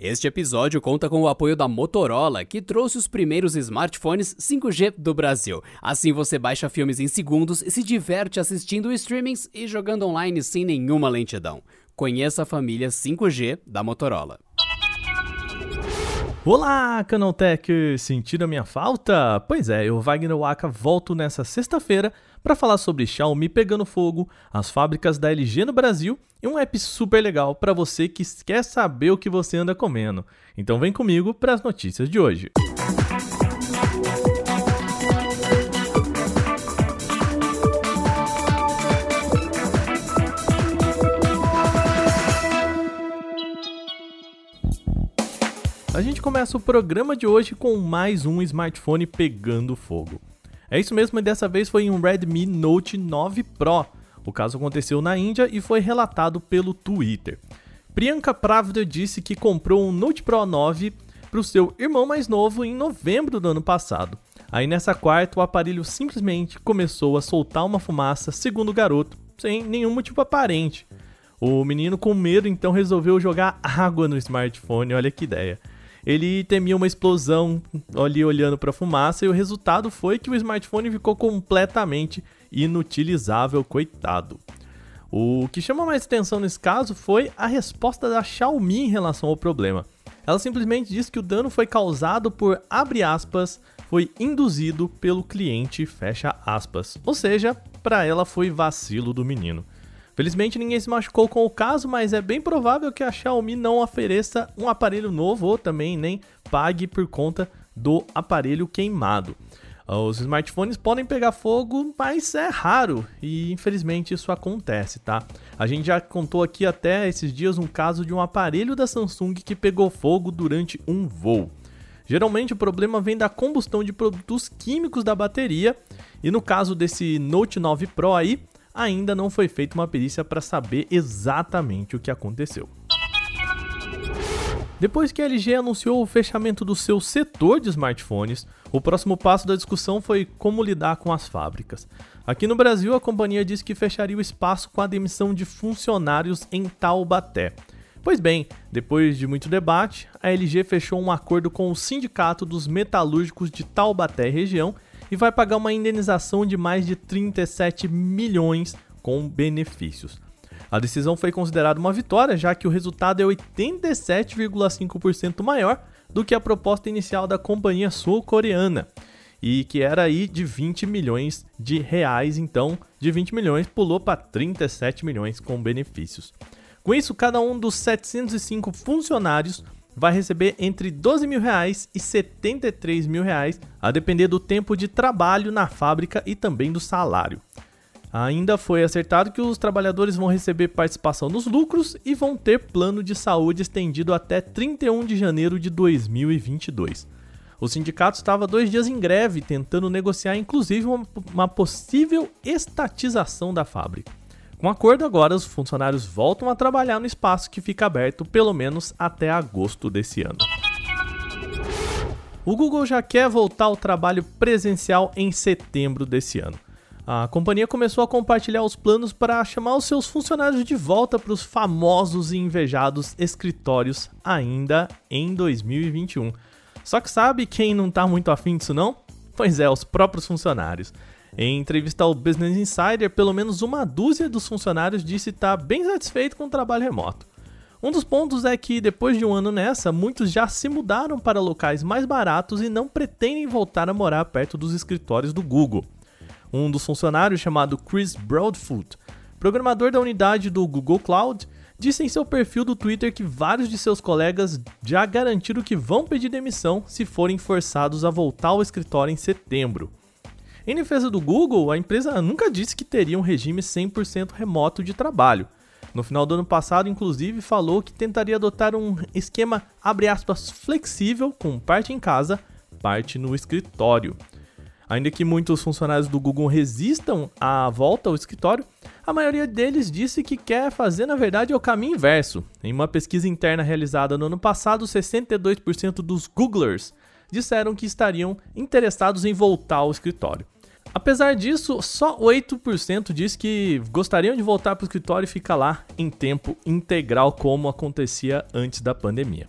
Este episódio conta com o apoio da Motorola, que trouxe os primeiros smartphones 5G do Brasil. Assim você baixa filmes em segundos e se diverte assistindo streamings e jogando online sem nenhuma lentidão. Conheça a família 5G da Motorola. Olá, Canaltech! A minha falta? Pois é, eu, Wagner Waka, volto nessa sexta-feira para falar sobre Xiaomi pegando fogo, as fábricas da LG no Brasil e um app super legal para você que quer saber o que você anda comendo. Então vem comigo para as notícias de hoje. A gente começa o programa de hoje com mais um smartphone pegando fogo. É isso mesmo, e dessa vez foi um Redmi Note 9 Pro. O caso aconteceu na Índia e foi relatado pelo Twitter. Priyanka Pravda disse que comprou um Note Pro 9 para o seu irmão mais novo em novembro do ano passado. Aí nessa quarta, o aparelho simplesmente começou a soltar uma fumaça, segundo o garoto, sem nenhum motivo aparente. O menino, com medo, então resolveu jogar água no smartphone. Olha que ideia ele temia uma explosão ali olhando para a fumaça e o resultado foi que o smartphone ficou completamente inutilizável, coitado. O que chama mais atenção nesse caso foi a resposta da Xiaomi em relação ao problema. Ela simplesmente disse que o dano foi causado por, abre aspas, foi induzido pelo cliente, fecha aspas. Ou seja, para ela foi vacilo do menino. Felizmente ninguém se machucou com o caso, mas é bem provável que a Xiaomi não ofereça um aparelho novo ou também nem pague por conta do aparelho queimado. Os smartphones podem pegar fogo, mas é raro e infelizmente isso acontece, tá? A gente já contou aqui até esses dias um caso de um aparelho da Samsung que pegou fogo durante um voo. Geralmente o problema vem da combustão de produtos químicos da bateria, e no caso desse Note 9 Pro aí, ainda não foi feita uma perícia para saber exatamente o que aconteceu. Depois que a LG anunciou o fechamento do seu setor de smartphones, o próximo passo da discussão foi como lidar com as fábricas. Aqui no Brasil, a companhia disse que fecharia o espaço com a demissão de funcionários em Taubaté. Pois bem, depois de muito debate, a LG fechou um acordo com o Sindicato dos Metalúrgicos de Taubaté região e vai pagar uma indenização de mais de 37 milhões com benefícios. A decisão foi considerada uma vitória, já que o resultado é 87,5% maior do que a proposta inicial da companhia sul-coreana, e que era aí de 20 milhões de reais, então de 20 milhões pulou para 37 milhões com benefícios. Com isso, cada um dos 705 funcionários vai receber entre 12 mil reais e 73 mil reais, a depender do tempo de trabalho na fábrica e também do salário. Ainda foi acertado que os trabalhadores vão receber participação nos lucros e vão ter plano de saúde estendido até 31 de janeiro de 2022. O sindicato estava dois dias em greve, tentando negociar inclusive uma, uma possível estatização da fábrica. Com acordo, agora os funcionários voltam a trabalhar no espaço que fica aberto pelo menos até agosto desse ano. O Google já quer voltar ao trabalho presencial em setembro desse ano. A companhia começou a compartilhar os planos para chamar os seus funcionários de volta para os famosos e invejados escritórios ainda em 2021. Só que sabe quem não está muito afim disso não? Pois é, os próprios funcionários. Em entrevista ao Business Insider, pelo menos uma dúzia dos funcionários disse estar bem satisfeito com o trabalho remoto. Um dos pontos é que, depois de um ano nessa, muitos já se mudaram para locais mais baratos e não pretendem voltar a morar perto dos escritórios do Google. Um dos funcionários, chamado Chris Broadfoot, programador da unidade do Google Cloud, disse em seu perfil do Twitter que vários de seus colegas já garantiram que vão pedir demissão se forem forçados a voltar ao escritório em setembro. Em defesa do Google, a empresa nunca disse que teria um regime 100% remoto de trabalho. No final do ano passado, inclusive, falou que tentaria adotar um esquema, aspas, flexível, com parte em casa, parte no escritório. Ainda que muitos funcionários do Google resistam à volta ao escritório, a maioria deles disse que quer fazer, na verdade, o caminho inverso. Em uma pesquisa interna realizada no ano passado, 62% dos Googlers disseram que estariam interessados em voltar ao escritório. Apesar disso, só 8% diz que gostariam de voltar para o escritório e ficar lá em tempo integral, como acontecia antes da pandemia.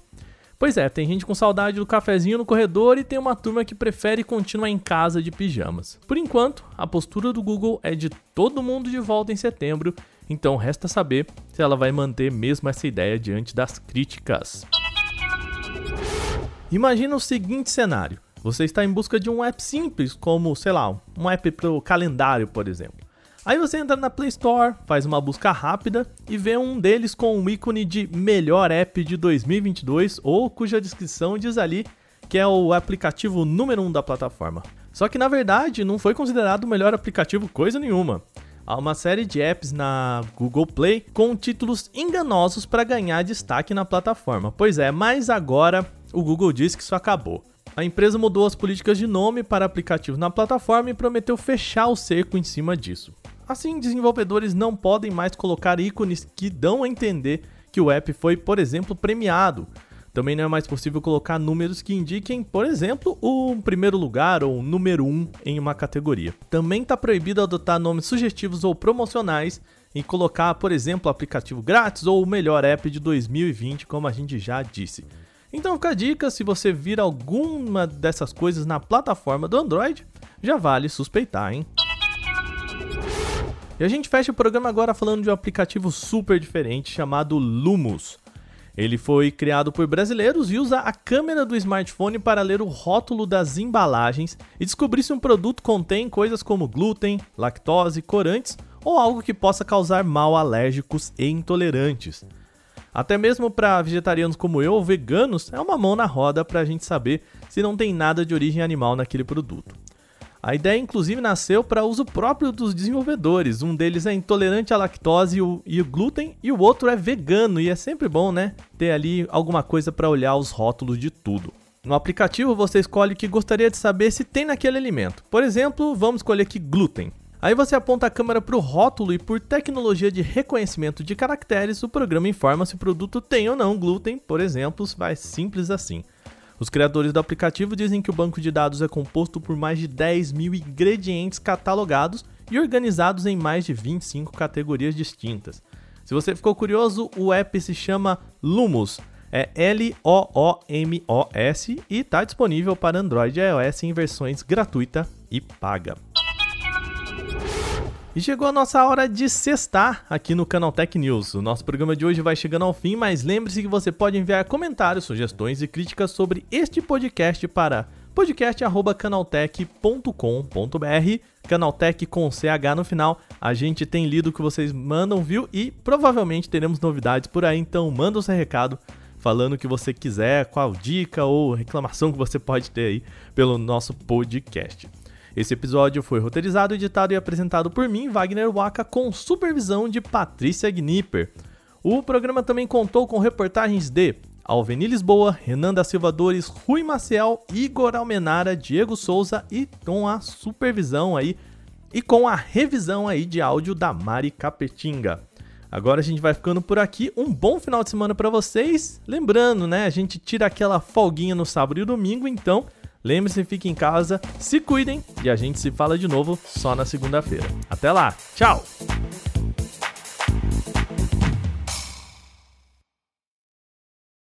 Pois é, tem gente com saudade do cafezinho no corredor e tem uma turma que prefere continuar em casa de pijamas. Por enquanto, a postura do Google é de todo mundo de volta em setembro, então resta saber se ela vai manter mesmo essa ideia diante das críticas. Imagina o seguinte cenário: você está em busca de um app simples, como, sei lá, um app para o calendário, por exemplo. Aí você entra na Play Store, faz uma busca rápida e vê um deles com um ícone de melhor app de 2022 ou cuja descrição diz ali que é o aplicativo número 1 um da plataforma. Só que na verdade não foi considerado o melhor aplicativo coisa nenhuma. Há uma série de apps na Google Play com títulos enganosos para ganhar destaque na plataforma. Pois é, mas agora o Google diz que isso acabou. A empresa mudou as políticas de nome para aplicativo na plataforma e prometeu fechar o cerco em cima disso. Assim, desenvolvedores não podem mais colocar ícones que dão a entender que o app foi, por exemplo, premiado. Também não é mais possível colocar números que indiquem, por exemplo, o primeiro lugar ou o número 1 um em uma categoria. Também está proibido adotar nomes sugestivos ou promocionais e colocar, por exemplo, aplicativo grátis ou o melhor app de 2020, como a gente já disse. Então fica a dica, se você vir alguma dessas coisas na plataforma do Android, já vale suspeitar, hein? E a gente fecha o programa agora falando de um aplicativo super diferente chamado Lumos. Ele foi criado por brasileiros e usa a câmera do smartphone para ler o rótulo das embalagens e descobrir se um produto contém coisas como glúten, lactose, corantes ou algo que possa causar mal alérgicos e intolerantes. Até mesmo para vegetarianos como eu, veganos, é uma mão na roda para a gente saber se não tem nada de origem animal naquele produto. A ideia, inclusive, nasceu para uso próprio dos desenvolvedores. Um deles é intolerante à lactose e e o glúten, e o outro é vegano. E é sempre bom, né? Ter ali alguma coisa para olhar os rótulos de tudo. No aplicativo, você escolhe o que gostaria de saber se tem naquele alimento. Por exemplo, vamos escolher aqui glúten. Aí você aponta a câmera para o rótulo e, por tecnologia de reconhecimento de caracteres, o programa informa se o produto tem ou não glúten, por exemplo, vai simples assim. Os criadores do aplicativo dizem que o banco de dados é composto por mais de 10 mil ingredientes catalogados e organizados em mais de 25 categorias distintas. Se você ficou curioso, o app se chama Lumos, é L-O-O-M-O-S e está disponível para Android e iOS em versões gratuita e paga. E chegou a nossa hora de sextar aqui no Canaltech News. O nosso programa de hoje vai chegando ao fim, mas lembre-se que você pode enviar comentários, sugestões e críticas sobre este podcast para podcast@canaltech.com.br, Canaltech com CH no final. A gente tem lido o que vocês mandam, viu? E provavelmente teremos novidades por aí, então manda o seu recado falando o que você quiser, qual dica ou reclamação que você pode ter aí pelo nosso podcast. Esse episódio foi roteirizado, editado e apresentado por mim, Wagner Waka, com supervisão de Patrícia Gnipper. O programa também contou com reportagens de Alveni Lisboa, Renan da Silva Dores, Rui Maciel, Igor Almenara, Diego Souza e com a supervisão aí e com a revisão aí de áudio da Mari Capetinga. Agora a gente vai ficando por aqui. Um bom final de semana para vocês. Lembrando, né, a gente tira aquela folguinha no sábado e domingo, então Lembre-se, fique em casa, se cuidem e a gente se fala de novo só na segunda-feira. Até lá, tchau!